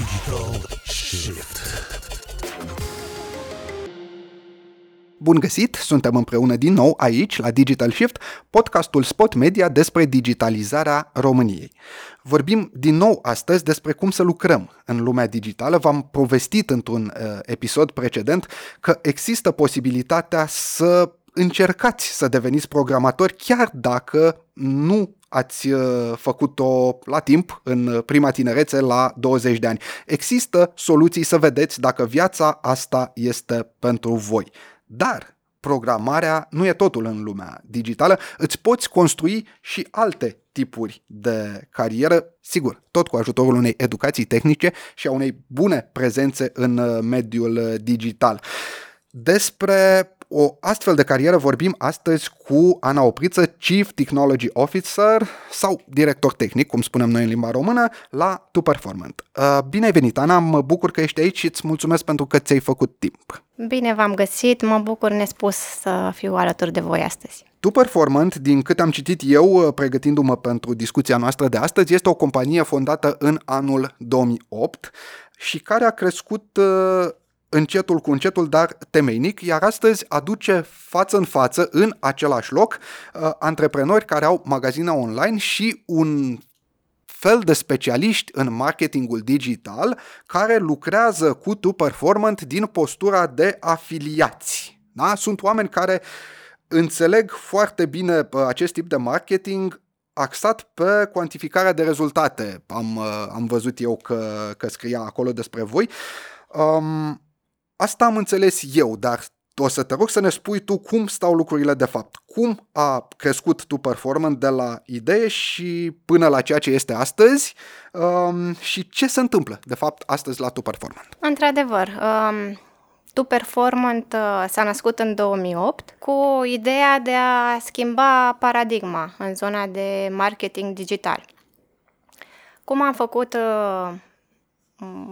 Digital Shift. Bun găsit! Suntem împreună din nou aici, la Digital Shift, podcastul Spot Media despre digitalizarea României. Vorbim din nou astăzi despre cum să lucrăm în lumea digitală. V-am povestit într-un uh, episod precedent că există posibilitatea să încercați să deveniți programatori chiar dacă nu ați uh, făcut-o la timp, în prima tinerețe, la 20 de ani. Există soluții să vedeți dacă viața asta este pentru voi. Dar programarea nu e totul în lumea digitală, îți poți construi și alte tipuri de carieră, sigur, tot cu ajutorul unei educații tehnice și a unei bune prezențe în uh, mediul uh, digital. Despre o astfel de carieră vorbim astăzi cu Ana Opriță, Chief Technology Officer sau director tehnic, cum spunem noi în limba română, la Tu Performant. Uh, bine ai venit, Ana, mă bucur că ești aici și îți mulțumesc pentru că ți-ai făcut timp. Bine v-am găsit, mă bucur nespus să fiu alături de voi astăzi. Tu Performant, din cât am citit eu, uh, pregătindu-mă pentru discuția noastră de astăzi, este o companie fondată în anul 2008 și care a crescut uh, încetul cu încetul, dar temeinic, iar astăzi aduce față în față, în același loc, uh, antreprenori care au magazine online și un fel de specialiști în marketingul digital care lucrează cu Tu Performant din postura de afiliați. Da? Sunt oameni care înțeleg foarte bine uh, acest tip de marketing axat pe cuantificarea de rezultate. Am, uh, am văzut eu că, că scria acolo despre voi. Um, Asta am înțeles eu, dar o să te rog să ne spui tu cum stau lucrurile de fapt. Cum a crescut tu performant de la idee și până la ceea ce este astăzi um, și ce se întâmplă de fapt astăzi la tu performant. Într-adevăr, um, tu performant uh, s-a născut în 2008 cu ideea de a schimba paradigma în zona de marketing digital. Cum am făcut uh,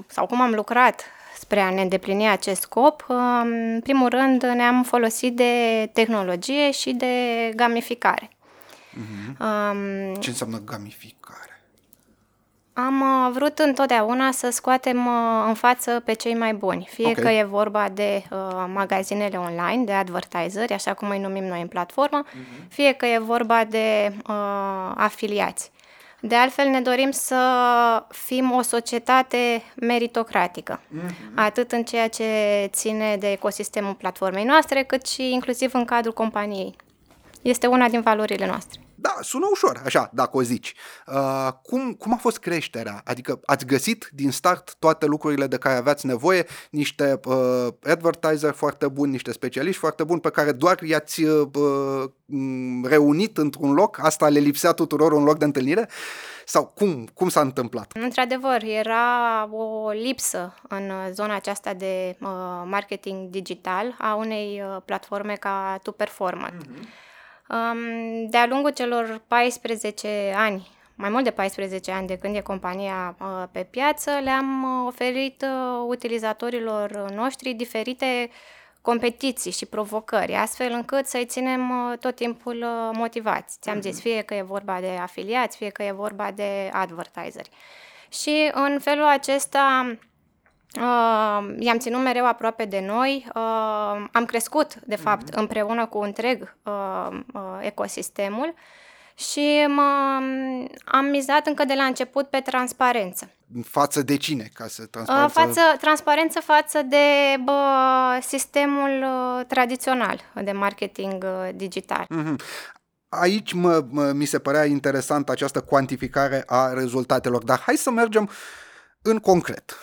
sau cum am lucrat spre a ne îndeplini acest scop, în primul rând ne-am folosit de tehnologie și de gamificare. Mm-hmm. Um, Ce înseamnă gamificare? Am uh, vrut întotdeauna să scoatem uh, în față pe cei mai buni, fie okay. că e vorba de uh, magazinele online, de advertiseri, așa cum îi numim noi în platformă, mm-hmm. fie că e vorba de uh, afiliați. De altfel, ne dorim să fim o societate meritocratică, mm-hmm. atât în ceea ce ține de ecosistemul platformei noastre, cât și inclusiv în cadrul companiei. Este una din valorile noastre. Da, sună ușor, așa, dacă o zici. Uh, cum, cum a fost creșterea? Adică ați găsit din start toate lucrurile de care aveați nevoie, niște uh, advertiser foarte buni, niște specialiști foarte buni pe care doar i-ați uh, reunit într-un loc? Asta le lipsea tuturor un loc de întâlnire? Sau cum, cum s-a întâmplat? Într-adevăr, era o lipsă în zona aceasta de uh, marketing digital a unei uh, platforme ca Tu Performant. Mm-hmm de-a lungul celor 14 ani, mai mult de 14 ani de când e compania uh, pe piață, le-am uh, oferit uh, utilizatorilor noștri diferite competiții și provocări, astfel încât să-i ținem tot timpul motivați. Ți-am zis, mhm. fie că e vorba de afiliați, fie că e vorba de advertiseri. Și în felul acesta Uh, i-am ținut mereu aproape de noi, uh, am crescut, de mhm. fapt, mm-hmm. împreună cu întreg uh, uh, ecosistemul și mă, am mizat încă de la început pe transparență. Față de cine? Ca să transparență... Uh, față, transparență față de bă, sistemul uh, tradițional de marketing uh, digital. Mm-hmm. Aici mă, mă, mi se părea interesant această cuantificare a rezultatelor, dar hai să mergem în concret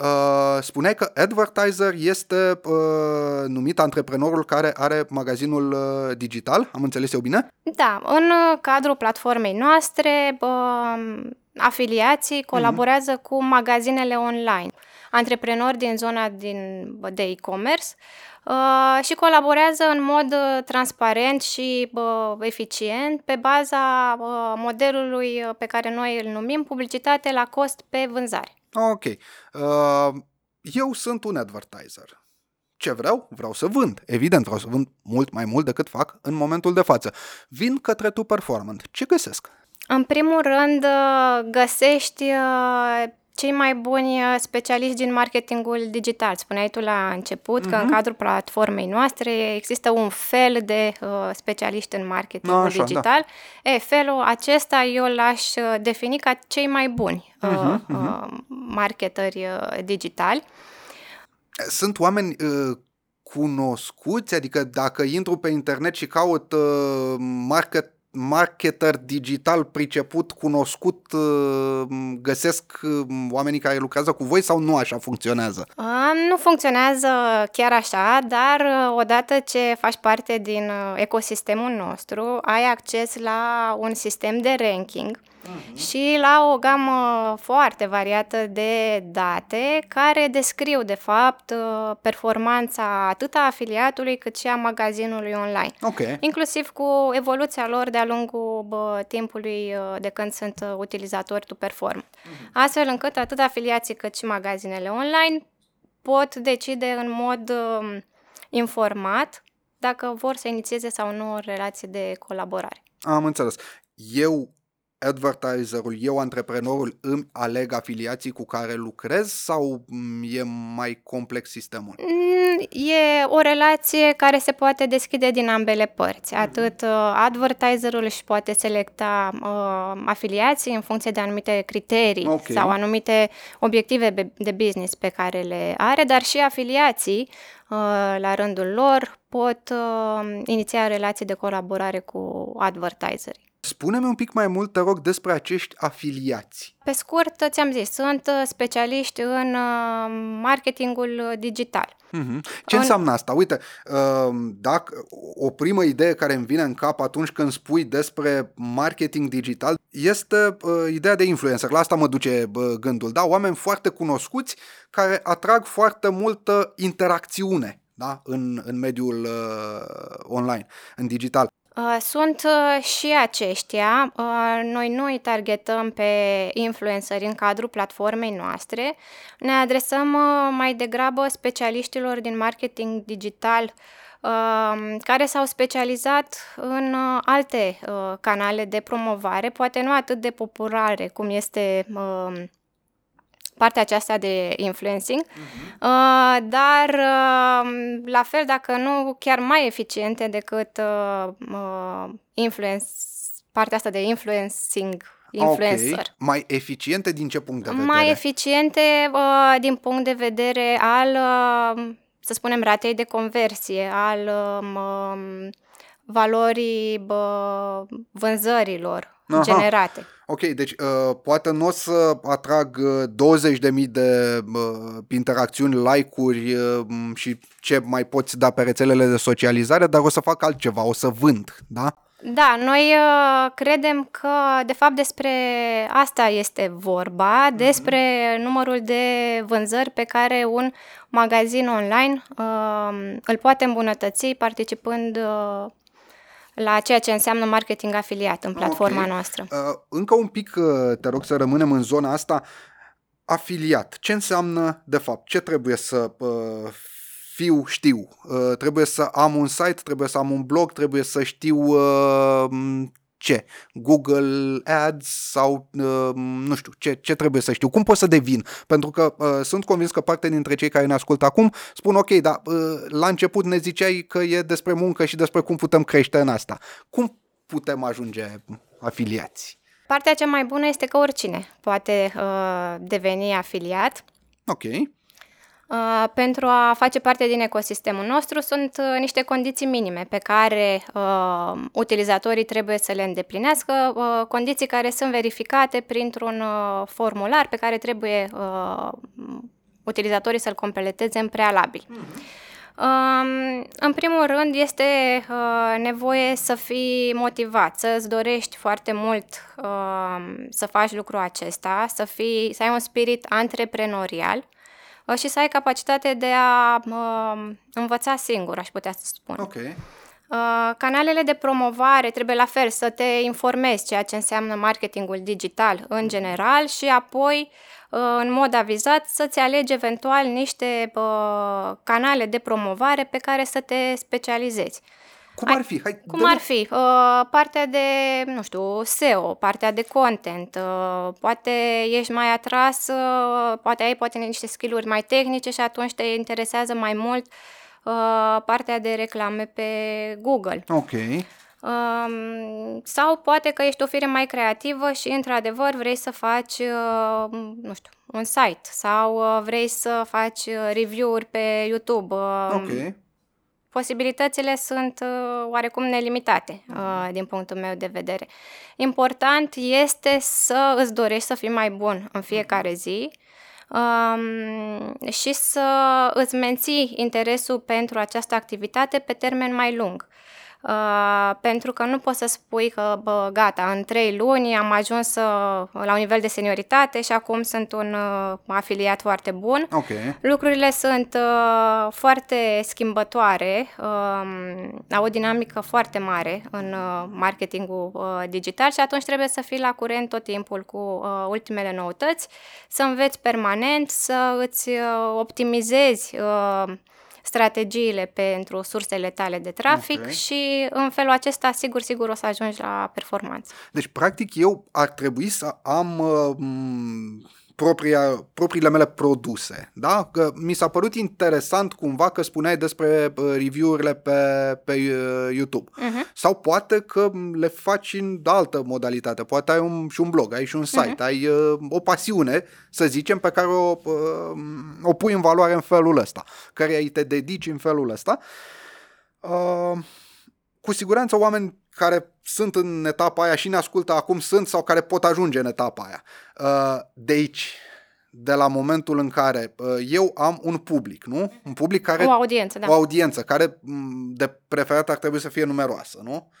Uh, spuneai că advertiser este uh, numit antreprenorul care are magazinul uh, digital, am înțeles eu bine? Da, în cadrul platformei noastre, uh, afiliații colaborează uh-huh. cu magazinele online, antreprenori din zona din, de e-commerce uh, și colaborează în mod uh, transparent și uh, eficient pe baza uh, modelului pe care noi îl numim publicitate la cost pe vânzare. Ok. Uh, eu sunt un advertiser. Ce vreau? Vreau să vând. Evident, vreau să vând mult mai mult decât fac în momentul de față. Vin către tu performant. Ce găsesc? În primul rând, uh, găsești uh, cei mai buni uh, specialiști din marketingul digital. Spuneai tu la început uh-huh. că în Mhm. cadrul platformei noastre există un fel de uh, specialiști în marketingul Așa, da. digital. E, felul acesta eu l-aș uh, defini ca cei mai buni uh, Mhm, uh, marketeri uh, digitali. Sunt oameni uh, cunoscuți, adică dacă intru pe internet și caut uh, market, marketer digital priceput, cunoscut, uh, găsesc uh, oamenii care lucrează cu voi sau nu așa funcționează? Uh, Nu funcționează chiar așa, dar uh, odată ce faci parte din uh, ecosistemul nostru, ai acces la un sistem de ranking și la o gamă foarte variată de date care descriu, de fapt, uh, performanța atât a afiliatului cât și a magazinului online. Ok. Inclusiv cu evoluția lor de-a lungul bă, timpului uh, de când sunt uh, utilizatori to perform. Astfel încât atât afiliații cât și magazinele online pot decide în mod uh, informat dacă vor să inițieze sau nu o relație de colaborare. Am înțeles. Eu, advertiserul, eu, antreprenorul, îmi aleg afiliații cu care lucrez sau mm, e mai complex sistemul? Mm, E o relație care se poate deschide din ambele părți. Atât uh, advertiserul își poate selecta uh, afiliații în funcție de anumite criterii Ok. sau anumite obiective be- de business pe care le are, dar și afiliații, uh, la rândul lor, pot uh, iniția relații de colaborare cu advertiserii. Spune-mi un pic mai mult, te rog, despre acești afiliați. Pe scurt, ți-am zis, sunt uh, specialiști în uh, marketingul digital. Mhm. Ce În- înseamnă asta? Uite, um, dacă o primă idee care îmi vine în cap atunci când spui despre marketing digital este uh, ideea de influencer. La asta mă duce bă, gândul. Da, oameni foarte cunoscuți care atrag foarte multă interacțiune da? în, în mediul uh, online, în digital. Uh, Sunt uh, și aceștia. Uh, Noi nu îi targetăm pe influenceri în cadrul platformei noastre. Ne adresăm uh, mai degrabă specialiștilor din marketing digital uh, care s-au specializat în uh, alte uh, canale de promovare, poate nu atât de populare cum este uh, partea aceasta de influencing, uh, dar uh, la fel, dacă nu chiar mai eficiente decât uh, uh, influence, partea asta de influencing, influencer. Ok. Mai eficiente din ce punct de vedere? Mai eficiente uh, din punct de vedere al, uh, să spunem, ratei de conversie, al um, um, valorii bă, vânzărilor Aha. generate. Ok, deci uh, poate nu o să atrag uh, 20.000 de uh, interacțiuni, like-uri uh, m, și ce mai poți da pe rețelele de socializare, dar o să fac altceva, o să vând, da? Da, noi uh, credem că, de fapt, despre asta este vorba, despre numărul de vânzări pe care un magazin online uh, îl poate îmbunătăți participând uh, la ceea ce înseamnă marketing afiliat în platforma Ok. noastră. Uh, încă un pic, uh, te rog să rămânem în zona asta. Afiliat, ce înseamnă de fapt? Ce trebuie să uh, fiu, știu? Uh, trebuie să am un site, trebuie să am un blog, trebuie să știu uh, m, ce? Google Ads sau uh, nu știu, ce, ce trebuie să știu? Cum pot să devin? Pentru că uh, sunt convins că parte dintre cei care ne ascultă acum spun ok, dar uh, la început ne ziceai că e despre muncă și despre cum putem crește în asta. Cum putem ajunge afiliați? Partea cea mai bună este că oricine poate uh, deveni afiliat. Ok. Uh, pentru a face parte din ecosistemul nostru sunt uh, niște condiții minime pe care uh, utilizatorii trebuie să le îndeplinească, uh, condiții care sunt verificate printr-un uh, formular pe care trebuie uh, utilizatorii să-l completeze în prealabil. Um, în primul rând este uh, nevoie să fii motivat, să îți dorești foarte mult uh, să faci lucrul acesta, să, fii, să ai un spirit antreprenorial uh, și să ai capacitate de a uh, învăța singur, aș putea să spun. Ok. Uh, canalele de promovare trebuie la fel să te informezi ceea ce înseamnă marketingul digital în general și apoi uh, în mod avizat să-ți alegi eventual niște uh, canale de promovare pe care să te specializezi. Cum Hai- ar fi? Hai, Cum dă-ne- ar fi? Uh, partea de, nu știu, SEO, partea de content, uh, poate ești mai atras, uh, poate ai poate niște skill-uri mai tehnice și atunci te interesează mai mult uh, partea de reclame pe Google. Ok. Um, sau poate că ești o fire mai creativă și, într-adevăr, vrei să faci, uh, nu știu, un site sau uh, vrei să faci uh, review-uri pe YouTube. Uh, Ok. Posibilitățile sunt uh, oarecum nelimitate uh, din punctul meu de vedere. Important este să îți dorești să fii mai bun în fiecare zi um, și să îți menții interesul pentru această activitate pe termen mai lung. Uh, pentru că nu poți să spui că, bă, gata, în trei luni am ajuns uh, la un nivel de senioritate și acum sunt un uh, afiliat foarte bun. Ok. Lucrurile sunt uh, foarte schimbătoare, um, au o dinamică foarte mare în uh, marketingul uh, digital și atunci trebuie să fii la curent tot timpul cu uh, ultimele noutăți, să înveți permanent, să îți uh, optimizezi uh, strategiile pentru sursele tale de trafic Ok. și în felul acesta sigur, sigur o să ajungi la performanță. Deci, practic, eu ar trebui să am uh, m, propria, propriile mele produse, da? Că mi s-a părut interesant cumva că spuneai despre uh, review-urile pe, pe uh, YouTube. Uh-huh. Sau poate că le faci în altă modalitate. Poate ai un, și un blog, ai și un site, uh-huh. ai uh, o pasiune, să zicem, pe care o, uh, o pui în valoare în felul ăsta, care îi te dedici în felul ăsta. Uh, cu siguranță oameni care sunt în etapa aia și ne ascultă acum sunt sau care pot ajunge în etapa aia. Uh, De aici, de la momentul în care uh, eu am un public, nu? Un public care... O audiență, da. O audiență care m, de preferat ar trebui să fie numeroasă, nu?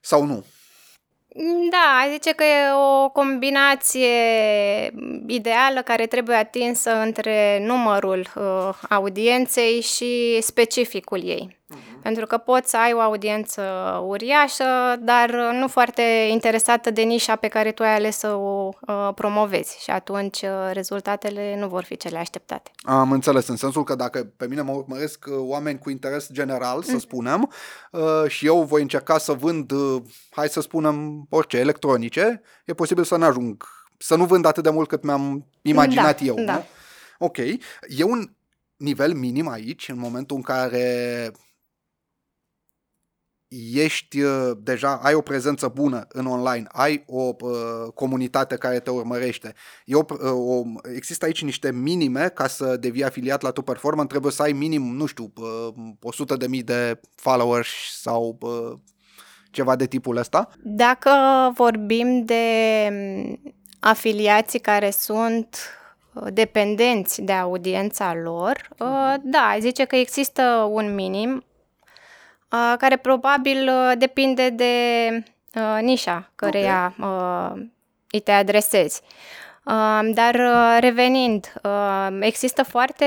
Sau nu? Da, aș zice că e o combinație ideală care trebuie atinsă între numărul uh, audienței și specificul ei. Pentru că poți să ai o audiență uriașă, dar nu foarte interesată de nișa pe care tu ai ales să o uh, promovezi și atunci uh, rezultatele nu vor fi cele așteptate. Am înțeles, în sensul că dacă pe mine mă urmăresc uh, oameni cu interes general, să spunem, uh, și eu voi încerca să vând, uh, hai să spunem, orice, electronice, e posibil să nu ajung, să nu vând atât de mult cât mi-am imaginat Da, eu, da. nu? Ok. E un nivel minim aici, în momentul în care ești uh, deja, ai o prezență bună în online, ai o uh, comunitate care te urmărește. E o, uh, o, există aici niște minime ca să devii afiliat la Tu Performance, trebuie să ai minim, nu știu, uh, 100.000 de followers sau uh, ceva de tipul ăsta. Dacă vorbim de mm, afiliații care sunt uh, dependenți de audiența lor, uh, da, aș zice că există un minim uh, care probabil uh, depinde de uh, nișa căreia uh, îi te adresezi. Uh, Dar uh, revenind, uh, există foarte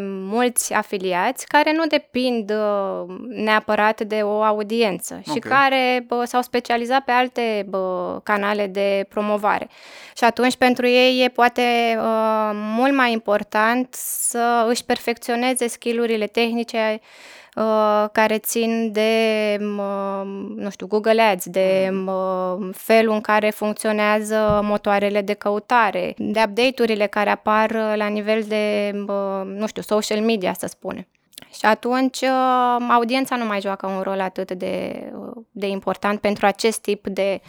mulți afiliați care nu depind uh, neapărat de o audiență și Ok. care bă, s-au specializat pe alte bă, canale de promovare. Și atunci pentru ei e poate uh, mult mai important să își perfecționeze skillurile tehnice uh, care țin de, mă, nu știu, Google Ads, de mă, felul în care funcționează motoarele de căutare, de update-urile care apar la nivel de, mă, nu știu, social media, să spunem. Și atunci uh, audiența nu mai joacă un rol atât de, de important pentru acest tip de,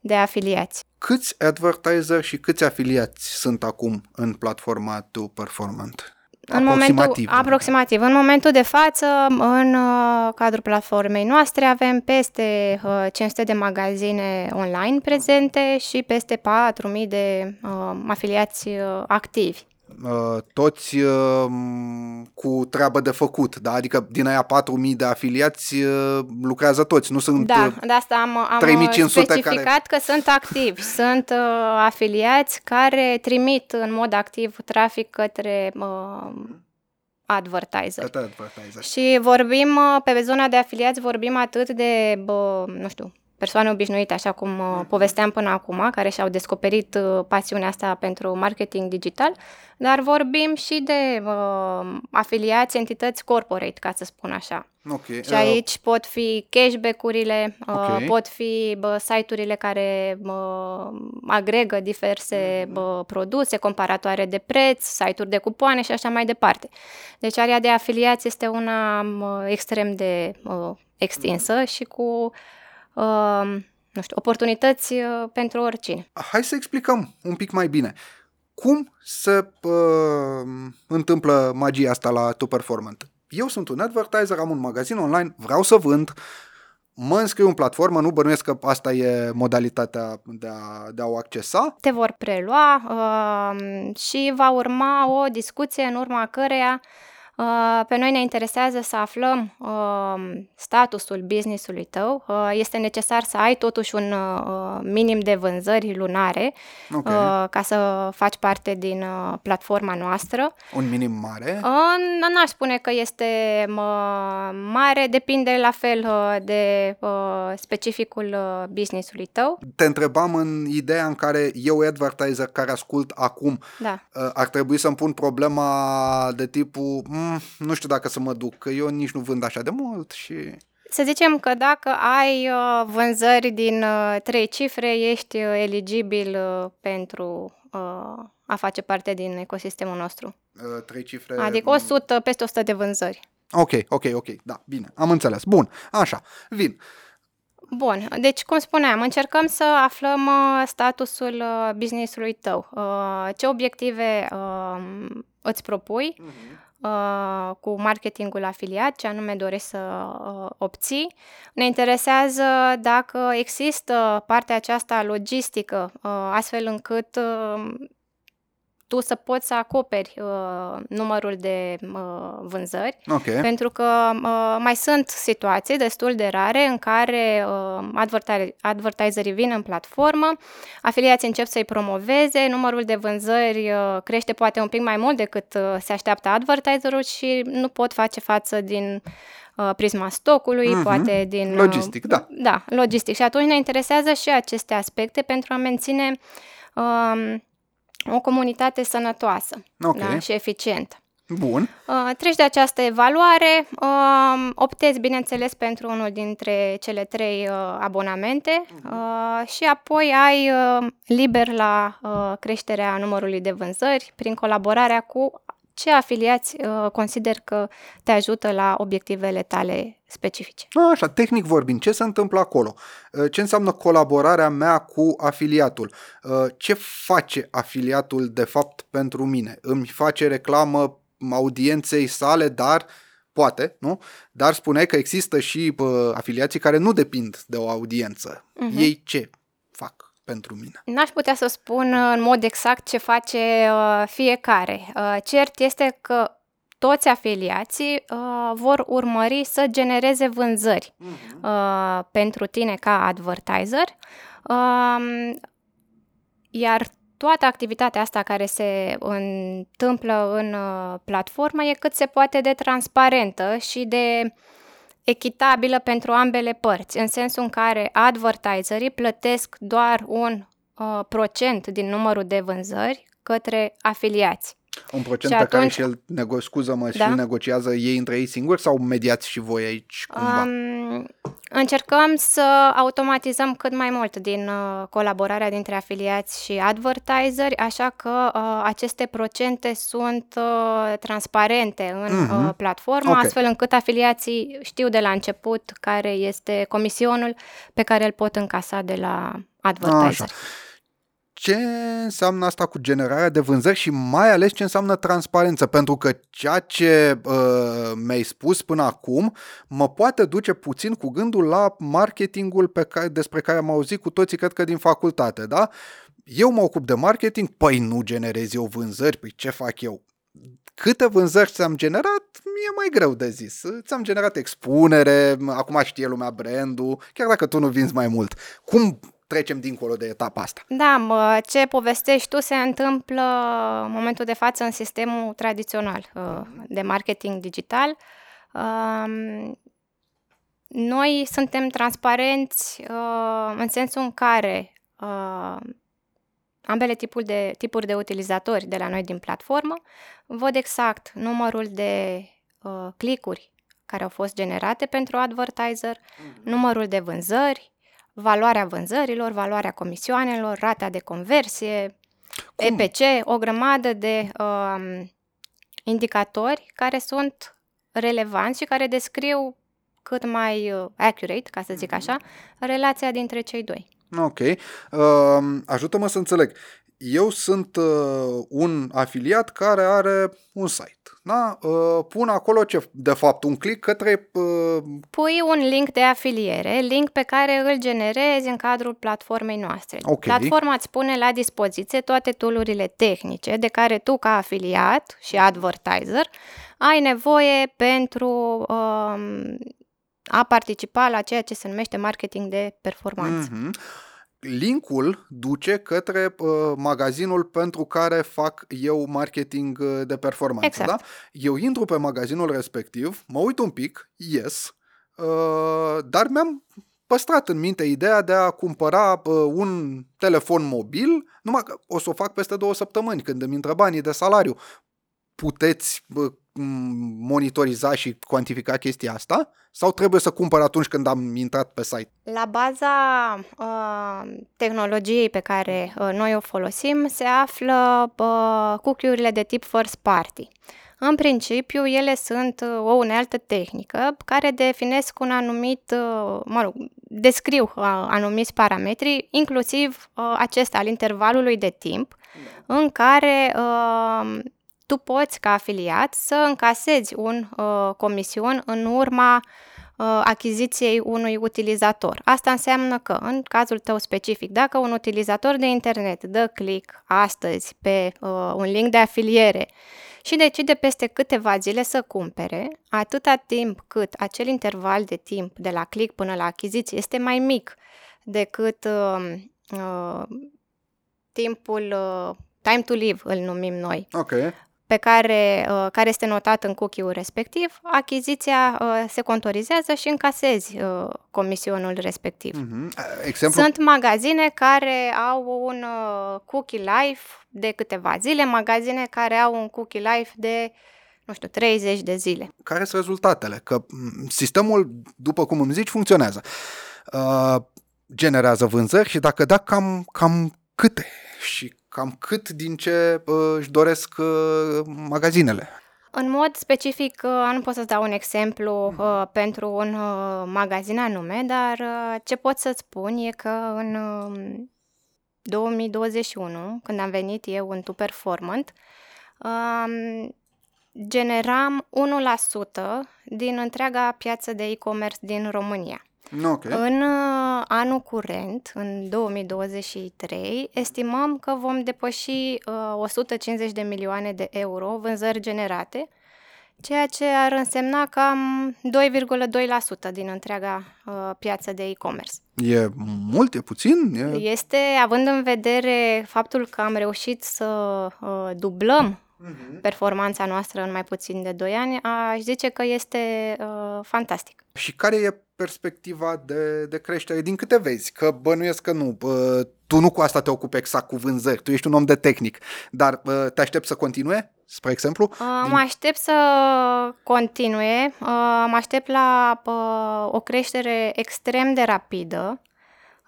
de afiliați. Câți advertiser și câți afiliați sunt acum în platforma Tu Performant? În momentul, aproximativ. În momentul de față, în uh, cadrul platformei noastre, avem peste uh, 500 de magazine online prezente și peste 4.000 de uh, afiliați uh, activi. Uh, toți uh, cu treabă de făcut, da? Adică din aia 4.000 de afiliați uh, lucrează toți, nu sunt... Da, uh, de asta am, am 3500 specificat care- că sunt activi. Sunt uh, afiliați care trimit în mod activ trafic către uh, advertiser. Către advertiser. Și vorbim, uh, pe zona de afiliați, vorbim atât de, bă, nu știu, persoane obișnuite, așa cum uh, povesteam până acum, care și-au descoperit uh, pasiunea asta pentru marketing digital, dar vorbim și de uh, afiliați, entități corporate, ca să spun așa. Okay. Și aici pot fi cashback-urile, uh, Ok. pot fi bă, site-urile care bă, agregă diverse bă, produse, comparatoare de preț, site-uri de cupoane și așa mai departe. Deci area de afiliați este una bă, extrem de bă, extinsă și cu uh, nu știu, oportunități uh, pentru oricine. Hai să explicăm un pic mai bine. Cum se uh, întâmplă magia asta la Tu Performant? Eu sunt un advertiser, am un magazin online, vreau să vând, mă înscriu în platformă, nu bănuiesc că asta e modalitatea de a, de a o accesa. te vor prelua uh, și va urma o discuție în urma căreia uh, pe noi ne interesează să aflăm uh, statusul business-ului tău. Uh, este necesar să ai totuși un uh, minim de vânzări lunare Ok. uh, ca să faci parte din uh, platforma noastră. Un minim mare. Uh, n- n-aș spune că este mă, mare, depinde la fel uh, de uh, specificul uh, business-ului tău. Te întrebam în ideea în care eu, advertiser care ascult acum, Da. uh, ar trebui să-mi pun problema de tipul, "Mm, nu știu dacă să mă duc, că eu nici nu vând așa de mult și... Să zicem că dacă ai uh, vânzări din uh, trei cifre, ești uh, eligibil uh, pentru uh, a face parte din ecosistemul nostru. Uh, trei cifre... Adică 100, peste 100 de vânzări. Ok, ok, ok, da, bine, am înțeles. Bun, așa, vin. Bun, deci cum spuneam, încercăm să aflăm uh, statusul uh, business-ului tău. Uh, Ce obiective uh, îți propui uh, cu marketingul afiliat, ce anume dorești să uh, obții. Ne interesează dacă există partea aceasta logistică, uh, astfel încât uh, tu să poți să acoperi uh, numărul de uh, vânzări. Ok, Pentru că uh, mai sunt situații destul de rare în care uh, advertari- advertiserii vin în platformă, afiliații încep să-i promoveze, numărul de vânzări uh, crește poate un pic mai mult decât uh, se așteaptă advertiserul și nu pot face față din uh, prisma stocului, Mhm. poate din... uh, Logistic, da. Da, logistic. Și atunci ne interesează și aceste aspecte pentru a menține um, o comunitate sănătoasă Ok. da, și eficientă. bun. Uh, treci de această evaluare, uh, optezi, bineînțeles, pentru unul dintre cele trei uh, abonamente uh, și apoi ai uh, liber la uh, creșterea numărului de vânzări prin colaborarea cu ce afiliați uh, consider că te ajută la obiectivele tale specifice. Așa, tehnic vorbind, ce se întâmplă acolo? Uh, Ce înseamnă colaborarea mea cu afiliatul? Uh, Ce face afiliatul de fapt pentru mine? Îmi face reclamă audienței sale, dar poate, nu? Dar spuneai că există și uh, afiliații care nu depind de o audiență. Ei ce fac pentru mine? N-aș putea să spun uh, în mod exact ce face uh, fiecare. Uh, cert este că toți afiliații uh, vor urmări să genereze vânzări uh, pentru tine ca advertiser, uh, iar toată activitatea asta care se întâmplă în uh, platformă e cât se poate de transparentă și de echitabilă pentru ambele părți, în sensul în care advertiserii plătesc doar un uh, procent din numărul de vânzări către afiliați. Un procent Și pe care atunci- și el, nego- scuză-mă, și Da. el negociază ei între ei singuri sau mediați și voi aici cumva? Um, încercăm să automatizăm cât mai mult din uh, colaborarea dintre afiliați și advertiseri, așa că uh, aceste procente sunt uh, transparente în Mhm. uh, platformă, Ok. astfel încât afiliații știu de la început care este comisionul pe care îl pot încasa de la advertiser. Ce înseamnă asta cu generarea de vânzări și mai ales ce înseamnă transparență? Pentru că ceea ce uh, mi-ai spus până acum mă poate duce puțin cu gândul la marketingul pe care, despre care am auzit cu toții, cred că din facultate, da? Eu mă ocup de marketing, păi nu generez eu vânzări, păi ce fac eu? Câte vânzări ți-am generat, e mai greu de zis. Ți-am generat expunere, acum știe lumea brandul, chiar dacă tu nu vinzi mai mult. Cum trecem dincolo de etapa asta? Da, mă, ce povestești tu se întâmplă în momentul de față în sistemul tradițional uh, de marketing digital. Um, noi suntem transparenți uh, în sensul în care uh, ambele tipuri de, tipuri de utilizatori de la noi din platformă văd exact numărul de uh, clicuri care au fost generate pentru advertiser, mm-hmm. numărul de vânzări, valoarea vânzărilor, valoarea comisioanelor, rata de conversie, Cum? EPC, o grămadă de uh, indicatori care sunt relevanți și care descriu cât mai uh, accurate, ca să zic așa, relația dintre cei doi. Ok. Uh, ajută-mă să înțeleg. Eu sunt uh, un afiliat care are un site. Da? Uh, pun acolo ce, de fapt, un click către... Uh... Pui un link de afiliere, link pe care îl generezi în cadrul platformei noastre. Okay. Platforma îți pune la dispoziție toate toolurile tehnice de care tu, ca afiliat și advertiser, ai nevoie pentru uh, a participa la ceea ce se numește marketing de performanță. Mm-hmm. Linkul duce către uh, magazinul pentru care fac eu marketing uh, de performanță. Exact. Da? Eu intru pe magazinul respectiv, mă uit un pic, yes, uh, dar mi-am păstrat în minte ideea de a cumpăra uh, un telefon mobil, numai că o să o fac peste două săptămâni, când îmi intră banii de salariu. Puteți uh, monitoriza și cuantifica chestia asta? Sau trebuie să cumpăr atunci când am intrat pe site? La baza uh, tehnologiei pe care uh, noi o folosim se află uh, cookie-urile de tip first party. În principiu, ele sunt uh, o unealtă tehnică care definesc un anumit, uh, mă rog, descriu uh, anumiți parametri, inclusiv uh, acesta al intervalului de timp în care uh, tu poți, ca afiliat, să încasezi un uh, comision în urma uh, achiziției unui utilizator. Asta înseamnă că, în cazul tău specific, dacă un utilizator de internet dă click astăzi pe uh, un link de afiliere și decide peste câteva zile să cumpere, atâta timp cât acel interval de timp de la click până la achiziție este mai mic decât uh, uh, timpul uh, time to live, îl numim noi. Okay pe care, uh, care este notat în cookie-ul respectiv, achiziția uh, se contorizează și încasezi uh, comisionul respectiv. Mm-hmm. Exemplu? Sunt magazine care au un cookie life de câteva zile, magazine care au un cookie life de nu știu, 30 de zile. Care sunt rezultatele? Că sistemul, după cum îmi zici, funcționează. Uh, generează vânzări și dacă da, cam, cam câte? Și cam cât din ce uh, își doresc uh, magazinele. În mod specific, uh, nu pot să-ți dau un exemplu uh, pentru un uh, magazin anume, dar uh, ce pot să-ți spun e că în uh, 2021, când am venit eu în Tu Performant, uh, generam 1% din întreaga piață de e-commerce din România. Okay. În uh, anul curent, în 2023, estimăm că vom depăși uh, 150 de milioane de euro vânzări generate, ceea ce ar însemna cam 2,2% din întreaga uh, piață de e-commerce. E mult, e puțin? E... Este, având în vedere faptul că am reușit să uh, dublăm uh-huh. performanța noastră în mai puțin de 2 ani, aș zice că este uh, fantastic. Și care e perspectiva de, de creștere din câte vezi? Că bănuiesc că nu. Uh, tu nu cu asta te ocupi exact cu vânzări, tu ești un om de tehnic, dar uh, te aștept să continue, spre exemplu? Uh, din... Mă aștept să continue, uh, mă aștept la uh, o creștere extrem de rapidă.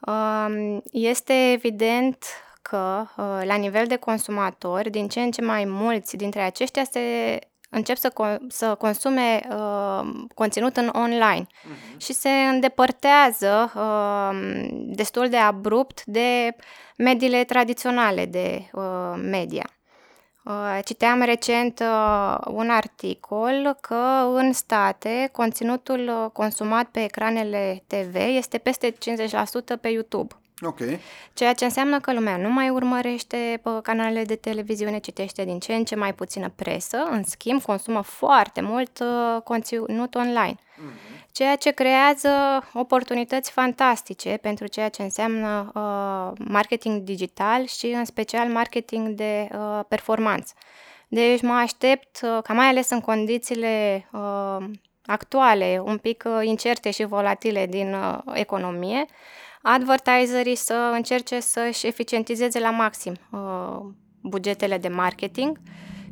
Uh, este evident că uh, la nivel de consumatori, din ce în ce mai mulți dintre aceștia se încep să, co- să consume uh, conținut în online uh-huh. și se îndepărtează uh, destul de abrupt de mediile tradiționale de uh, media. Uh, citeam recent uh, un articol că în state conținutul consumat pe ecranele TV este peste 50% pe YouTube. Ok. Ceea ce înseamnă că lumea nu mai urmărește pe canalele de televiziune, citește din ce în ce mai puțină presă, în schimb consumă foarte mult uh, conținut online. Mm-hmm. Ceea ce creează oportunități fantastice pentru ceea ce înseamnă uh, marketing digital și în special marketing de uh, performanță. Deci mă aștept uh, ca mai ales în condițiile uh, actuale, un pic uh, incerte și volatile din uh, economie, advertiserii să încerce să-și eficientizeze la maxim uh, bugetele de marketing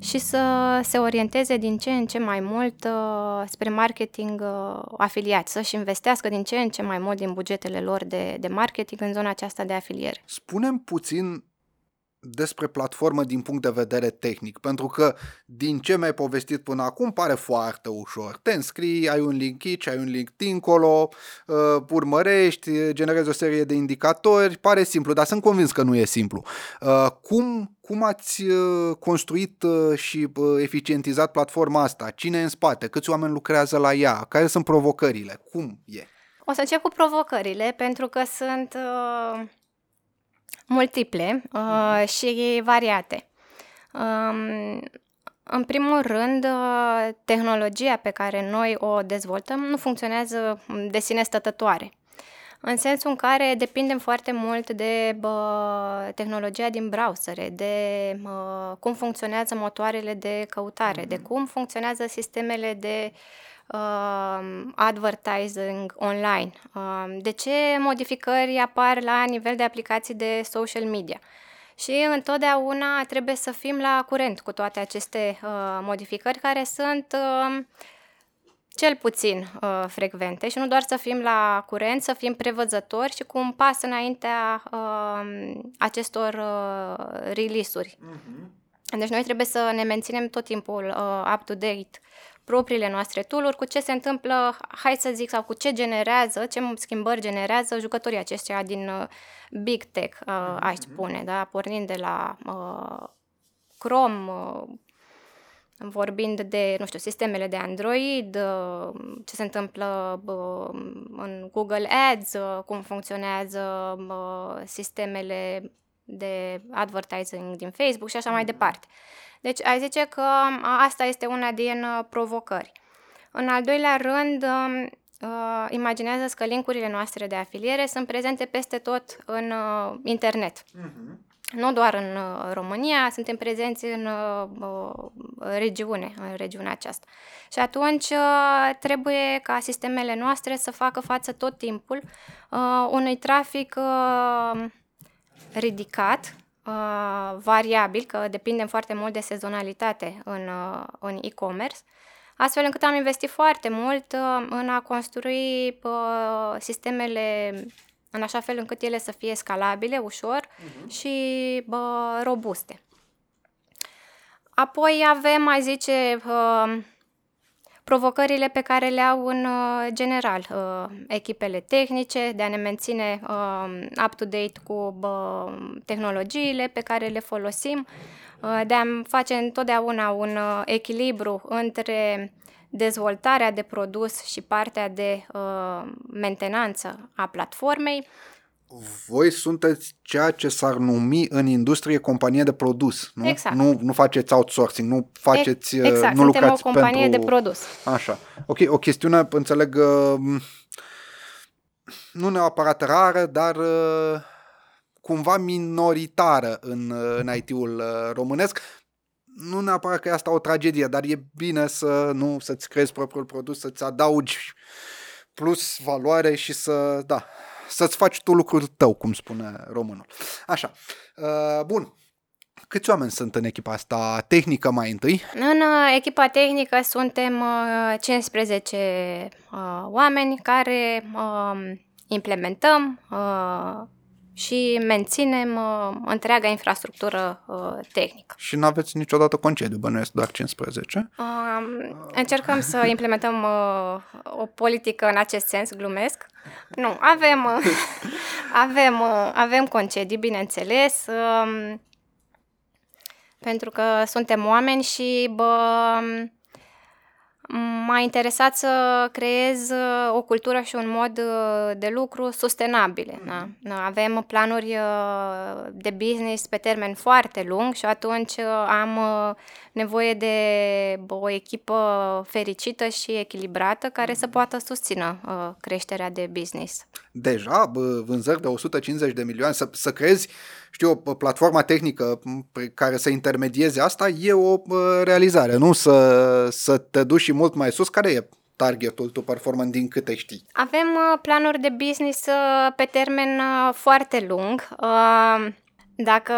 și să se orienteze din ce în ce mai mult uh, spre marketing uh, afiliat, să-și investească din ce în ce mai mult din bugetele lor de, de marketing în zona aceasta de afiliere. Spunem puțin despre platformă din punct de vedere tehnic, pentru că din ce mi-ai povestit până acum pare foarte ușor. Te înscrii, ai un link aici, ai un link dincolo, uh, urmărești, generezi o serie de indicatori, pare simplu, dar sunt convins că nu e simplu. Uh, cum, cum ați uh, construit uh, și uh, eficientizat platforma asta? Cine e în spate? Câți oameni lucrează la ea? Care sunt provocările? Cum e? O să încep cu provocările, pentru că sunt... Uh multiple uh, și variate. Um, în primul rând, uh, tehnologia pe care noi o dezvoltăm nu funcționează de sine stătătoare. În sensul în care depindem foarte mult de bă, tehnologia din browsere, de bă, cum funcționează motoarele de căutare, mm-hmm. de cum funcționează sistemele de uh, uh, advertising online? Uh, de ce modificări apar la nivel de aplicații de social media? Și întotdeauna trebuie să fim la curent cu toate aceste uh, modificări care sunt uh, cel puțin uh, frecvente și nu doar să fim la curent, să fim prevăzători și cu un pas înaintea uh, acestor uh, release-uri. Uh-huh. Deci noi trebuie să ne menținem tot timpul uh, up-to-date propriile noastre tool cu ce se întâmplă, hai să zic, sau cu ce generează, ce schimbări generează jucătorii aceștia din uh, Big Tech, uh, aș mhm. spune, da? pornind de la uh, Chrome, uh, vorbind de, nu știu, sistemele de Android, uh, ce se întâmplă uh, în Google Ads, uh, cum funcționează uh, sistemele de advertising din Facebook și așa mai mhm. departe. Deci, ai zice că asta este una din uh, provocări. În al doilea rând, um, uh, imaginează că linkurile noastre de afiliere sunt prezente peste tot în uh, internet. Uh-huh. Nu doar în uh, România, suntem prezenți în uh, regiune, în regiunea aceasta. Și atunci uh, trebuie ca sistemele noastre să facă față tot timpul uh, unui trafic uh, ridicat uh, variabil, că depindem foarte mult de sezonalitate în, uh, în e-commerce, astfel încât am investit foarte mult uh, în a construi uh, sistemele în așa fel încât ele să fie scalabile, ușor uh-huh. și uh, robuste. Apoi avem, mai zice, uh, provocările pe care le au în uh, general uh, echipele tehnice, de a ne menține uh, up-to-date cu tehnologiile pe care le folosim, de a face întotdeauna un echilibru între dezvoltarea de produs și partea de mentenanță a platformei, voi sunteți ceea ce s-ar numi în industrie companie de produs, nu? Exact. Nu, nu faceți outsourcing, nu faceți, exact. nu Suntem lucrați o companie pentru... de produs. Așa. Ok, o chestiune, înțeleg, uh, nu neapărat rară, dar uh, cumva minoritară în, uh, în IT-ul românesc. Nu neapărat că e asta o tragedie, dar e bine să nu să-ți creezi propriul produs, să-ți adaugi plus valoare și să, da, să-ți faci tu lucrul tău, cum spune românul. Așa, uh, bun. Câți oameni sunt în echipa asta tehnică mai întâi? În uh, echipa tehnică suntem 15 uh, oameni care um, implementăm și menținem uh, întreaga infrastructură uh, tehnică. Și nu aveți niciodată concediu, bănuiesc doar 15? Uh, încercăm să implementăm uh, o politică în acest sens, glumesc. Nu, avem, uh, avem, uh, avem concedii, bineînțeles, uh, pentru că suntem oameni și bă, M-a interesat să creez uh, o cultură și un mod uh, de lucru sustenabile. Mm-hmm. Da? Avem planuri uh, de business pe termen foarte lung și atunci am nevoie de o echipă fericită și echilibrată care să poată susțină creșterea de business. Deja vânzări de 150 de milioane, să, să crezi știu, o platformă tehnică pe care să intermedieze asta e o realizare, nu să, să te duci și mult mai sus, care e targetul tu performant din câte știi? Avem uh, planuri de business uh, pe termen uh, foarte lung. Uh, dacă,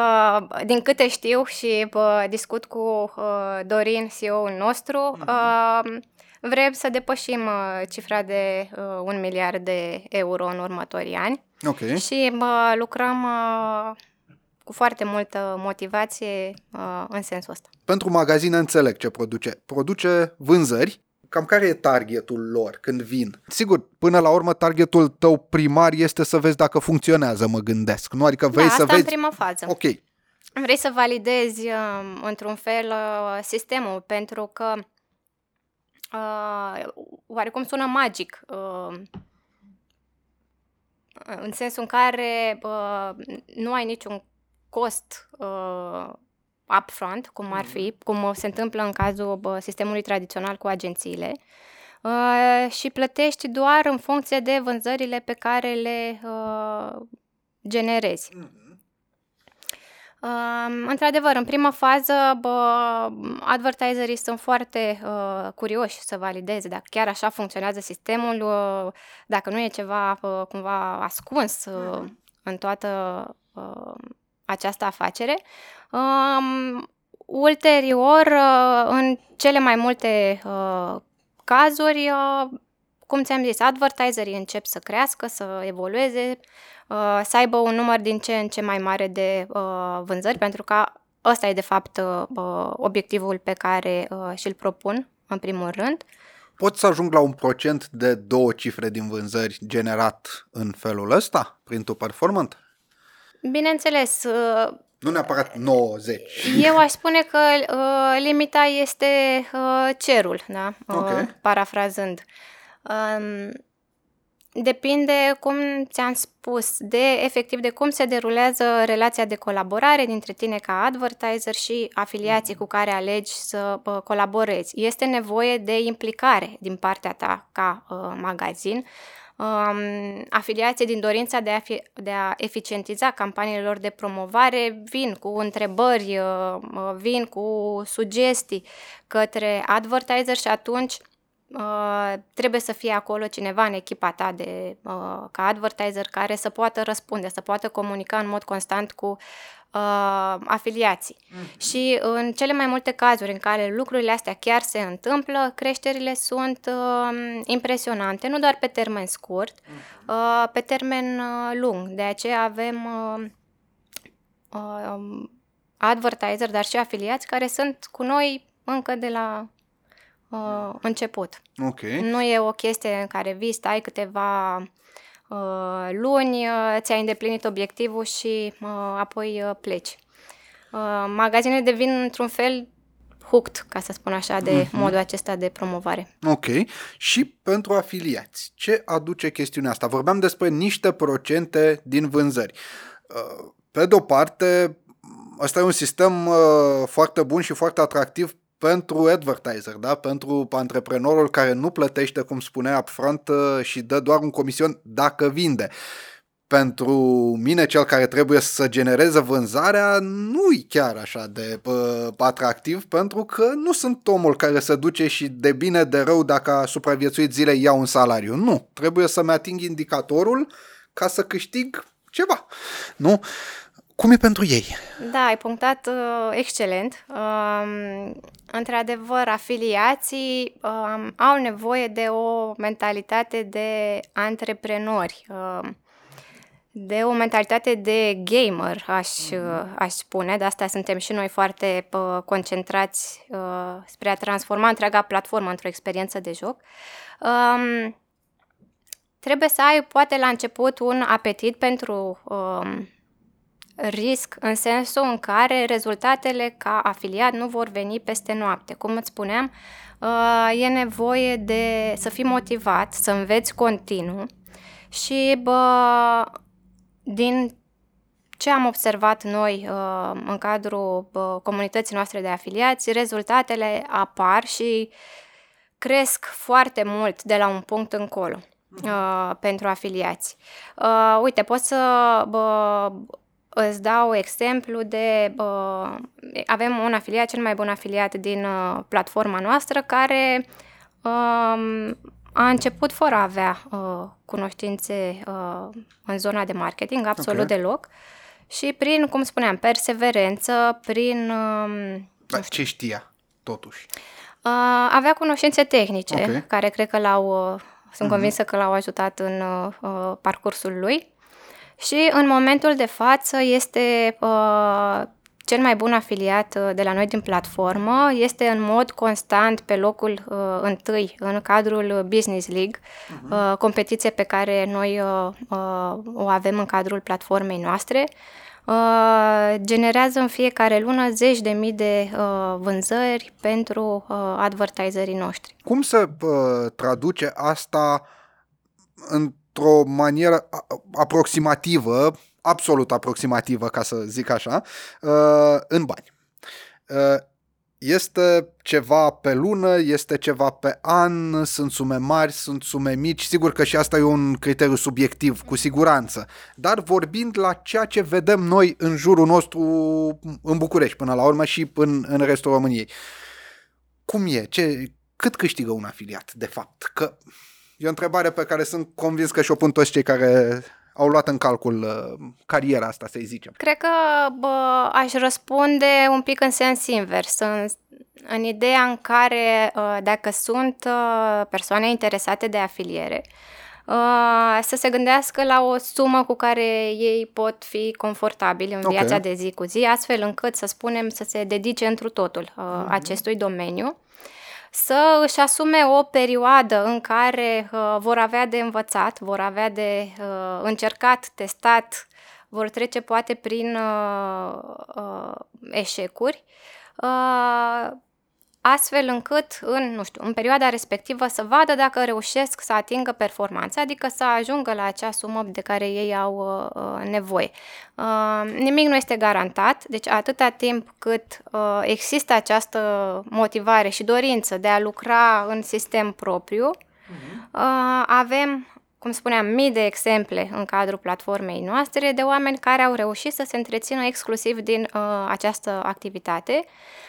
din câte știu și uh, discut cu uh, Dorin, CEO-ul nostru, uh, vrem să depășim uh, cifra de uh, un miliard de euro în următorii ani Ok. și uh, lucrăm uh, cu foarte multă motivație uh, în sensul ăsta. Pentru magazine înțeleg ce produce. Produce vânzări. Cam care e targetul lor când vin? Sigur, până la urmă, targetul tău primar este să vezi dacă funcționează, mă gândesc. Nu? Adică vrei da, să asta vezi... în prima fază. Ok. Vrei să validezi uh, într-un fel uh, sistemul pentru că uh, oarecum sună magic uh, în sensul în care uh, nu ai niciun cost uh, upfront, cum ar fi, cum se întâmplă în cazul uh, sistemului tradițional cu agențiile, uh, și plătești doar în funcție de vânzările pe care le uh, generezi. Um, într-adevăr, în prima fază, bă, advertiserii sunt foarte uh, curioși să valideze dacă chiar așa funcționează sistemul, uh, dacă nu e ceva uh, cumva ascuns uh, în toată uh, această afacere. Um, ulterior, uh, în cele mai multe uh, cazuri, uh, cum ți-am zis, advertiserii încep să crească, să evolueze, uh, să aibă un număr din ce în ce mai mare de uh, vânzări, pentru că ăsta e de fapt uh, obiectivul pe care uh, și-l propun în primul rând. Pot să ajung la un procent de două cifre din vânzări generat în felul ăsta, prin tu performant? Bineînțeles, uh, Nu neapărat 90. eu aș spune că uh, limita este uh, cerul, da? Uh, Ok. parafrazând. Um, Depinde, cum ți-am spus, de efectiv de cum se derulează relația de colaborare dintre tine ca advertiser și afiliații cu care alegi să uh, colaborezi. Este nevoie de implicare din partea ta ca uh, magazin. Um, afiliații din dorința de a, fi, de a eficientiza campaniile lor de promovare vin cu întrebări, uh, uh, vin cu sugestii către advertiser și atunci Uh, trebuie să fie acolo cineva în echipa ta de, uh, ca advertiser care să poată răspunde, să poată comunica în mod constant cu uh, afiliații. Mm-hmm. Și în cele mai multe cazuri în care lucrurile astea chiar se întâmplă, creșterile sunt uh, impresionante, nu doar pe termen scurt, mm-hmm. uh, pe termen uh, lung. De aceea avem uh, uh, advertiser, dar și afiliați care sunt cu noi încă de la uh, început. Ok. Nu e o chestie în care vii, stai câteva uh, luni, uh, ți-ai îndeplinit obiectivul și uh, apoi uh, pleci. Uh, magazinele devin într-un fel hooked, ca să spun așa, de uh-huh. modul acesta de promovare. Ok. Și pentru afiliați, ce aduce chestiunea asta? Vorbeam despre niște procente din vânzări. Uh, Pe de o parte, ăsta e un sistem uh, foarte bun și foarte atractiv pentru advertiser, da? pentru antreprenorul care nu plătește, cum spunea upfront, uh, și dă doar un comision dacă vinde. Pentru mine, cel care trebuie să genereze vânzarea, nu-i chiar așa de uh, atractiv, pentru că nu sunt omul care se duce și de bine de rău, dacă a supraviețuit zilei, iau un salariu. Nu, trebuie să-mi ating indicatorul ca să câștig ceva. Nu? Cum e pentru ei? Da, ai punctat uh, excelent. Um, într-adevăr, afiliații um, au nevoie de o mentalitate de antreprenori, um, de o mentalitate de gamer, aș, uh, aș spune. De asta suntem și noi foarte uh, concentrați uh, spre a transforma întreaga platformă într-o experiență de joc. Um, trebuie să ai, poate, la început un apetit pentru... Um, risc în sensul în care rezultatele ca afiliat nu vor veni peste noapte. Cum îți spuneam, uh, e nevoie de să fii motivat, să înveți continuu și bă, din ce am observat noi uh, în cadrul uh, comunității noastre de afiliați, rezultatele apar și cresc foarte mult de la un punct încolo. Uh, pentru afiliați. Uh, uite, pot să uh, Îți dau exemplu de... Uh, avem un afiliat, cel mai bun afiliat din uh, platforma noastră, care um, a început fără a avea uh, cunoștințe uh, în zona de marketing, absolut Ok. deloc. Și prin, cum spuneam, perseverență, prin... Um, Dar ce știa, totuși? Uh, avea cunoștințe tehnice, Ok. Mhm. care cred că l-au, uh, sunt convinsă că l-au ajutat în uh, uh, parcursul lui. Și în momentul de față este uh, cel mai bun afiliat uh, de la noi din platformă, este în mod constant pe locul uh, întâi în cadrul Business League, uh, competiție pe care noi uh, uh, o avem în cadrul platformei noastre. Uh, generează în fiecare lună zeci de mii de uh, vânzări pentru uh, advertiserii noștri. Cum se uh, traduce asta într-o manieră a- aproximativă, absolut aproximativă, ca să zic așa, uh, în bani? Uh, este ceva pe lună, este ceva pe an, sunt sume mari, sunt sume mici, sigur că și asta e un criteriu subiectiv, cu siguranță, dar vorbind la ceea ce vedem noi în jurul nostru în București, până la urmă și în, în restul României. Cum e? Ce, cât câștigă un afiliat, de fapt? Că e o întrebare pe care sunt convins că și-o pun toți cei care au luat în calcul uh, cariera asta, să-i zicem. Cred că bă, aș răspunde un pic în sens invers, în, în ideea în care uh, dacă sunt uh, persoane interesate de afiliere, uh, să se gândească la o sumă cu care ei pot fi confortabili în Ok. viața de zi cu zi, astfel încât, să spunem, să se dedice întru totul uh, acestui domeniu să își asume o perioadă în care uh, vor avea de învățat, vor avea de uh, încercat, testat, vor trece poate prin uh, uh, eșecuri, uh, astfel încât în, nu știu, în perioada respectivă să vadă dacă reușesc să atingă performanța, adică să ajungă la acea sumă de care ei au uh, uh, nevoie. Uh, nimic nu este garantat, deci atâta timp cât uh, există această motivare și dorință de a lucra în sistem propriu, uh, avem cum spuneam, mii de exemple în cadrul platformei noastre de oameni care au reușit să se întrețină exclusiv din uh, această activitate.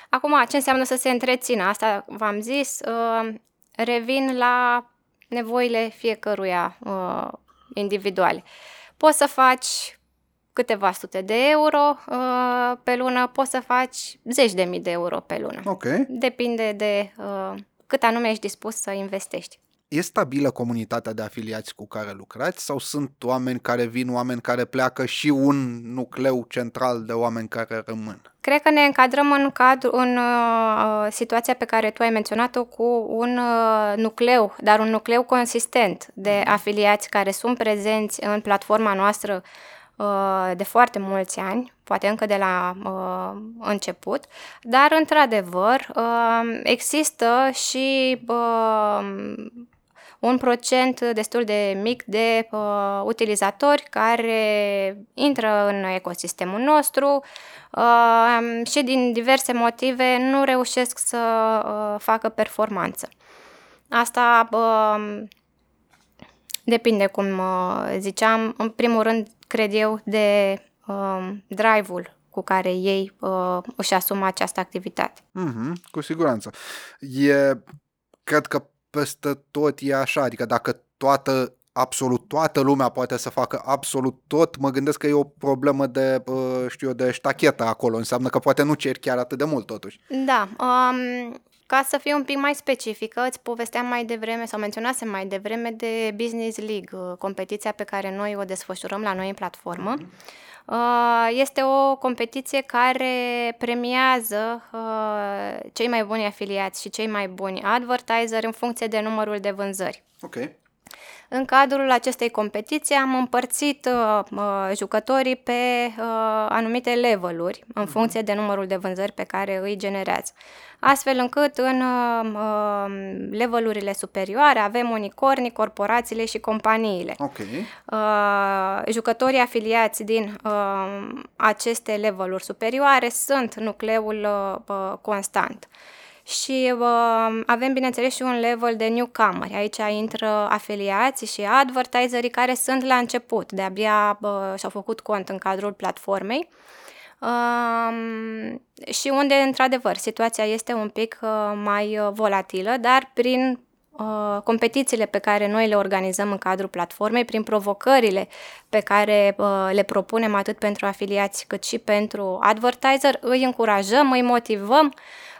Acum, ce înseamnă să se întrețină? Asta v-am zis, uh, revin la nevoile fiecăruia uh, individuale. Poți să faci câteva sute de euro uh, pe lună, poți să faci zeci de mii de euro pe lună. Ok. Depinde de uh, cât anume ești dispus să investești. E stabilă comunitatea de afiliați cu care lucrați sau sunt oameni care vin, oameni care pleacă și un nucleu central de oameni care rămân? Cred că ne încadrăm în, cadru, în uh, situația pe care tu ai menționat-o cu un uh, nucleu, dar un nucleu consistent de afiliați care sunt prezenți în platforma noastră uh, de foarte mulți ani, poate încă de la uh, început, dar într-adevăr uh, există și uh, un procent destul de mic de uh, utilizatori care intră în ecosistemul nostru uh, și din diverse motive nu reușesc să uh, facă performanță. Asta uh, depinde, cum uh, ziceam, în primul rând, cred eu, de uh, drive-ul cu care ei uh, își asumă această activitate. Mhm, cu siguranță. E, cred că peste tot e așa, adică dacă toată, absolut toată lumea poate să facă absolut tot, mă gândesc că e o problemă de, uh, știu eu, de ștachetă acolo, înseamnă că poate nu ceri chiar atât de mult totuși. Da, um, ca să fiu un pic mai specifică, îți povesteam mai devreme sau menționasem mai devreme de Business League, uh, competiția pe care noi o desfășurăm la noi în platformă. Uh, Este o competiție care premiază uh, cei mai buni afiliați și cei mai buni advertiseri în funcție de numărul de vânzări. Ok. În cadrul acestei competiții am împărțit uh, uh, jucătorii pe uh, anumite leveluri în funcție de numărul de vânzări pe care îi generează. Astfel încât în uh, uh, levelurile superioare avem unicornii, corporațiile și companiile. Ok. Uh, jucătorii afiliați din uh, aceste leveluri superioare sunt nucleul uh, uh, constant. Și uh, avem, bineînțeles, și un level de newcomer. Aici intră afiliații și advertiserii care sunt la început, de-abia uh, și-au făcut cont în cadrul platformei. Um, și unde, într-adevăr, situația este un pic uh, mai uh, volatilă, dar prin uh, competițiile pe care noi le organizăm în cadrul platformei, prin provocările pe care uh, le propunem atât pentru afiliați cât și pentru advertiser, îi încurajăm, îi motivăm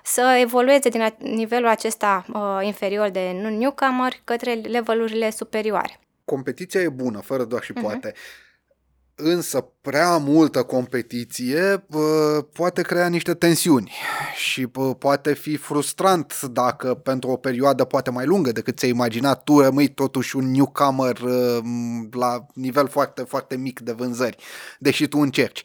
să evolueze din nivelul acesta uh, inferior de newcomer către levelurile superioare. Competiția e bună, fără doar și uh-huh. poate. Însă prea multă competiție poate crea niște tensiuni și poate fi frustrant dacă pentru o perioadă poate mai lungă decât ți-ai imaginat tu rămâi totuși un newcomer la nivel foarte, foarte mic de vânzări, deși tu încerci.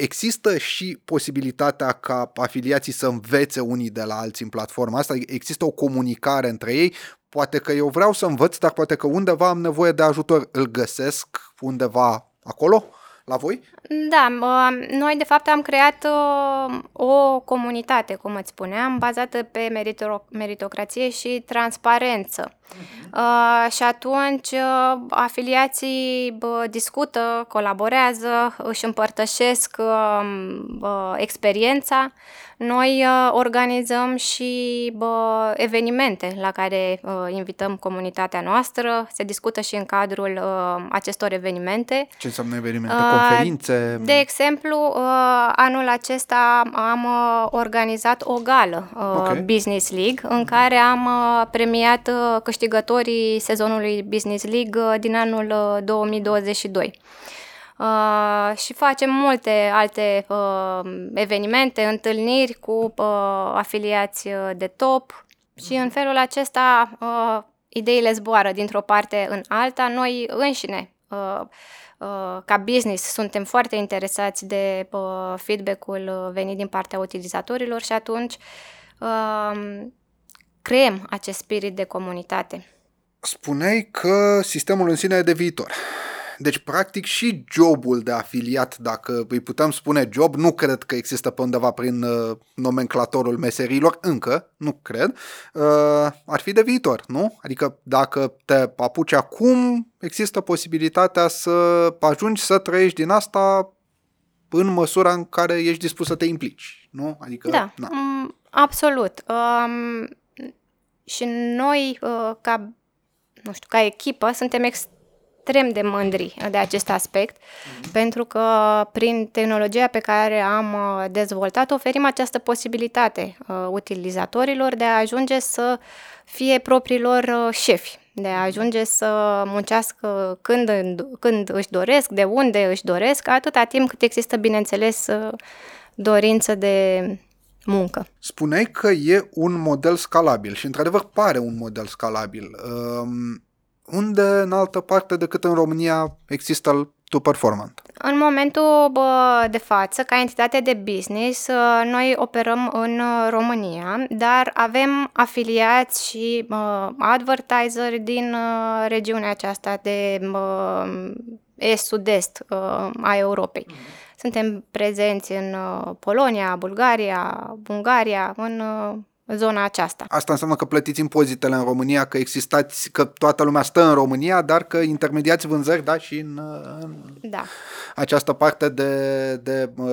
Există și posibilitatea ca afiliații să învețe unii de la alții în platforma asta? Există o comunicare între ei? Poate că eu vreau să învăț, dar poate că undeva am nevoie de ajutor. Îl găsesc undeva acolo? La voi? Da, noi de fapt am creat uh, o comunitate, cum îți spuneam, bazată pe meritocrație și transparență. Uh, și atunci uh, afiliații discută, colaborează, își împărtășesc experiența noi uh, organizăm și bă, evenimente la care uh, invităm comunitatea noastră. Se discută și în cadrul uh, acestor evenimente. Ce înseamnă evenimente? Uh, Conferințe? De exemplu, uh, anul acesta am uh, organizat o gală uh, okay. Business League în care am uh, premiat uh, câștigătorii sezonului Business League uh, din anul uh, 2022. Uh, și facem multe alte uh, evenimente, întâlniri cu uh, afiliați uh, de top și în felul acesta uh, ideile zboară dintr-o parte în alta. Noi înșine, uh, uh, ca business, suntem foarte interesați de uh, feedback-ul venit din partea utilizatorilor și atunci uh, creăm acest spirit de comunitate. Spuneai că sistemul în sine e de viitor. Deci, practic, și jobul de afiliat, dacă îi putem spune job, nu cred că există pe undeva prin uh, nomenclatorul meserilor, încă, nu cred, uh, ar fi de viitor, nu? Adică dacă te apuci acum, există posibilitatea să ajungi să trăiești din asta în măsura în care ești dispus să te implici, nu? Adică, da, na. Mm, absolut. Um, și noi, uh, ca, nu știu, ca echipă, suntem ex- extrem de mândri de acest aspect, mm-hmm. pentru că prin tehnologia pe care am uh, dezvoltat oferim această posibilitate uh, utilizatorilor de a ajunge să fie propriilor uh, șefi, de a ajunge să muncească când, când își doresc, de unde își doresc, atâta timp cât există, bineînțeles, dorință de muncă. Spuneai că e un model scalabil și într-adevăr pare un model scalabil. Um unde în altă parte decât în România există tu performant? În momentul bă, de față, ca entitate de business, ă, noi operăm în România, dar avem afiliați și bă, advertiseri din ă, regiunea aceasta de est-sud-est ă, a Europei. Suntem prezenți în Polonia, Bulgaria, Ungaria, în zona aceasta. Asta înseamnă că plătiți impozitele în România, că existați, că toată lumea stă în România, dar că intermediați vânzări, da, și în, în da. această parte de, de uh,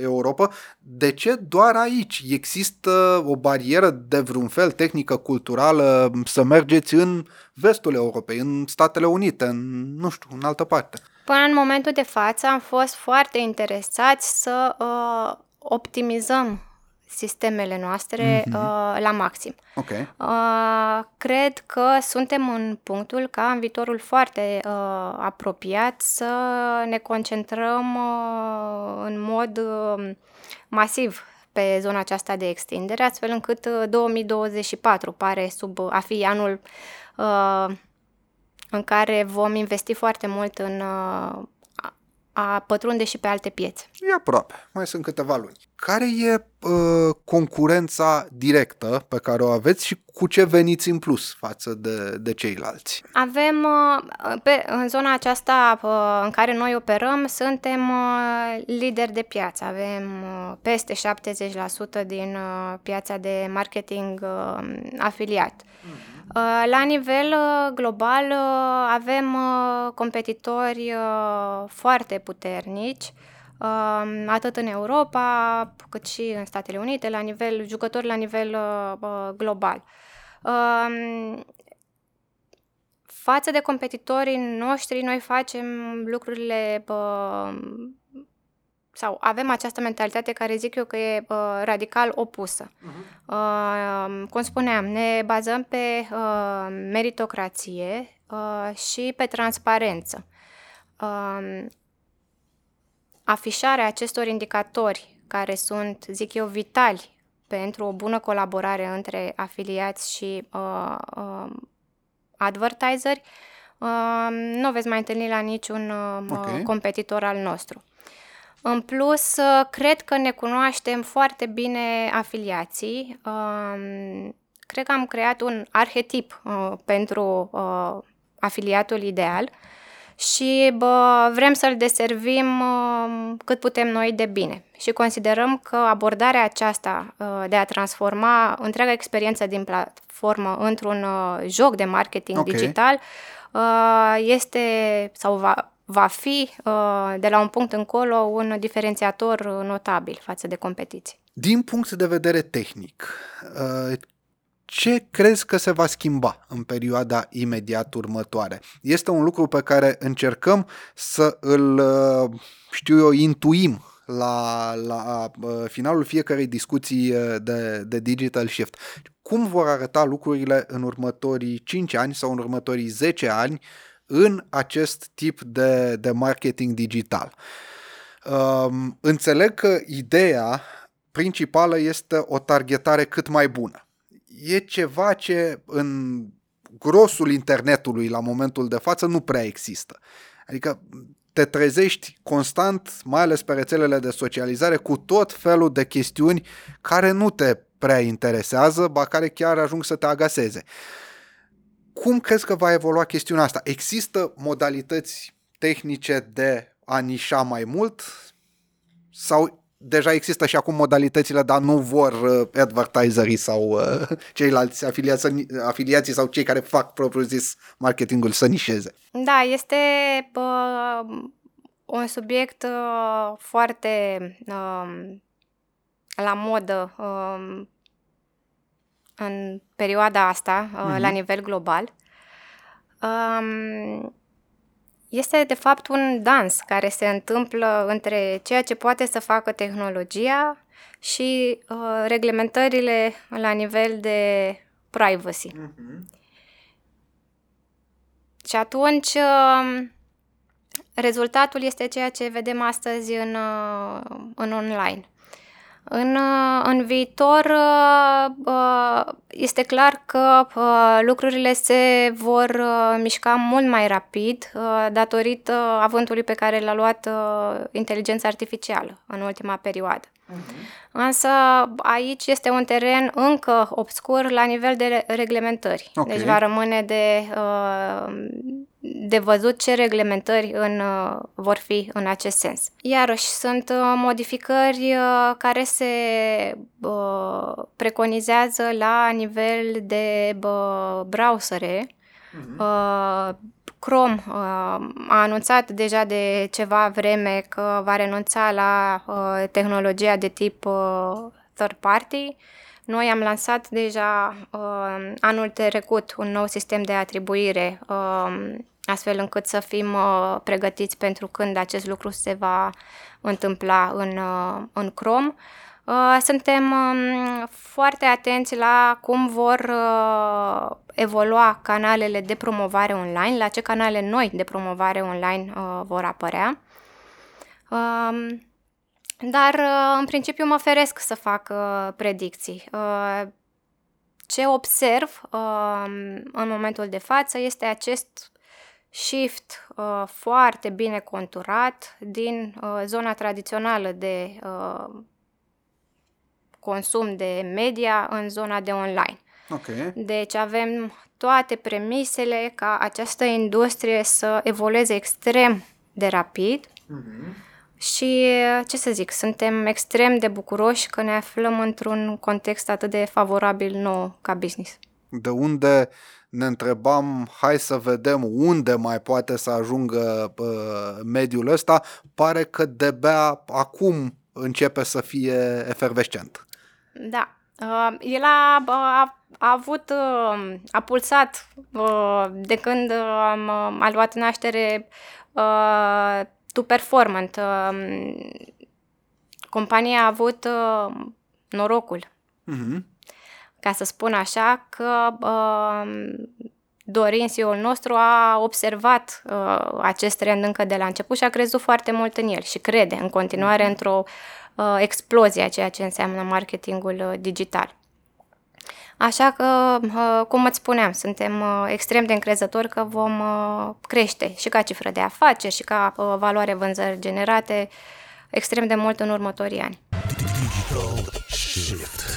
Europa. De ce doar aici? Există o barieră de vreun fel, tehnică, culturală, să mergeți în vestul Europei, în Statele Unite, în, nu știu, în altă parte? Până în momentul de față am fost foarte interesați să uh, optimizăm sistemele noastre mm-hmm. uh, la maxim. Okay. Uh, cred că suntem în punctul ca în viitorul foarte uh, apropiat să ne concentrăm uh, în mod uh, masiv pe zona aceasta de extindere, astfel încât uh, 2024 pare sub a fi anul uh, în care vom investi foarte mult în uh, a pătrunde și pe alte piețe. E aproape, mai sunt câteva luni. Care e uh, concurența directă pe care o aveți și cu ce veniți în plus față de, de ceilalți? Avem, uh, pe, în zona aceasta uh, în care noi operăm, suntem uh, lideri de piață. Avem uh, peste 70% din uh, piața de marketing uh, afiliat. Mm-hmm. Uh, la nivel uh, global uh, avem competitori foarte puternici, um, atât în Europa cât și în Statele Unite, la nivel jucători la nivel global. Um, față de competitorii noștri, noi facem lucrurile uh, sau avem această mentalitate care zic eu că e uh, radical opusă. Uh-huh. Uh, cum spuneam, ne bazăm pe uh, meritocrație uh, și pe transparență. Uh, afișarea acestor indicatori care sunt, zic eu, vitali pentru o bună colaborare între afiliați și uh, uh, advertiseri, uh, nu veți mai întâlni la niciun uh, okay. competitor al nostru. În plus, uh, cred că ne cunoaștem foarte bine afiliații. Uh, cred că am creat un arhetip uh, pentru uh, afiliatul ideal și bă, vrem să-l deservim uh, cât putem noi de bine. Și considerăm că abordarea aceasta uh, de a transforma întreaga experiență din platformă într-un uh, joc de marketing okay. digital uh, este sau va, va fi uh, de la un punct încolo un diferențiator notabil față de competiție. Din punct de vedere tehnic, uh, ce crezi că se va schimba în perioada imediat următoare? Este un lucru pe care încercăm să îl, uh, știu eu, intuim la, la uh, finalul fiecarei discuții uh, de, de Digital Shift. Cum vor arăta lucrurile în următorii 5 ani sau în următorii 10 ani în acest tip de, de marketing digital? Um, înțeleg că ideea principală este o targetare cât mai bună e ceva ce în grosul internetului la momentul de față nu prea există. Adică te trezești constant, mai ales pe rețelele de socializare, cu tot felul de chestiuni care nu te prea interesează, ba care chiar ajung să te agaseze. Cum crezi că va evolua chestiunea asta? Există modalități tehnice de a nișa mai mult sau deja există și acum modalitățile, dar nu vor uh, advertiserii sau uh, ceilalți afiliați, afiliații sau cei care fac propriu zis marketingul să nișeze. Da, este uh, un subiect uh, foarte uh, la modă uh, în perioada asta, uh, uh-huh. la nivel global. Um, este de fapt un dans care se întâmplă între ceea ce poate să facă tehnologia și uh, reglementările la nivel de privacy. Uh-huh. Și atunci uh, rezultatul este ceea ce vedem astăzi în, uh, în online. În, uh, în viitor uh, uh, este clar că lucrurile se vor mișca mult mai rapid datorită avântului pe care l-a luat inteligența artificială în ultima perioadă. Uh-huh. Însă aici este un teren încă obscur la nivel de reglementări. Okay. Deci va rămâne de, de văzut ce reglementări în, vor fi în acest sens. Iarăși, sunt modificări care se preconizează la nivel de browsere, uh-huh. Chrome uh, a anunțat deja de ceva vreme că va renunța la uh, tehnologia de tip uh, third party. Noi am lansat deja uh, anul trecut un nou sistem de atribuire, uh, astfel încât să fim uh, pregătiți pentru când acest lucru se va întâmpla în, uh, în Chrome. Uh, Uh, suntem um, foarte atenți la cum vor uh, evolua canalele de promovare online, la ce canale noi de promovare online uh, vor apărea. Um, dar, în principiu, mă feresc să fac predicții. Ce observ um, în momentul de față este acest shift foarte bine conturat din zona tradițională de consum de media în zona de online. Okay. Deci avem toate premisele ca această industrie să evolueze extrem de rapid uh-huh. Și, ce să zic, suntem extrem de bucuroși că ne aflăm într-un context atât de favorabil nou ca business. De unde ne întrebam, hai să vedem unde mai poate să ajungă uh, mediul ăsta, pare că de-abia acum începe să fie efervescent. Da. Uh, el a, a, a avut, uh, a pulsat uh, de când uh, a luat naștere uh, To Performant. Uh, compania a avut uh, norocul, Mm-hmm. ca să spun așa, că uh, Dorin, CEO-ul nostru, a observat uh, acest trend încă de la început și a crezut foarte mult în el și crede în continuare într-o uh, explozie a ceea ce înseamnă marketingul uh, digital. Așa că, uh, cum îți spuneam, suntem uh, extrem de încrezători că vom uh, crește și ca cifră de afaceri și ca uh, valoare vânzări generate extrem de mult în următorii ani. Digital shift.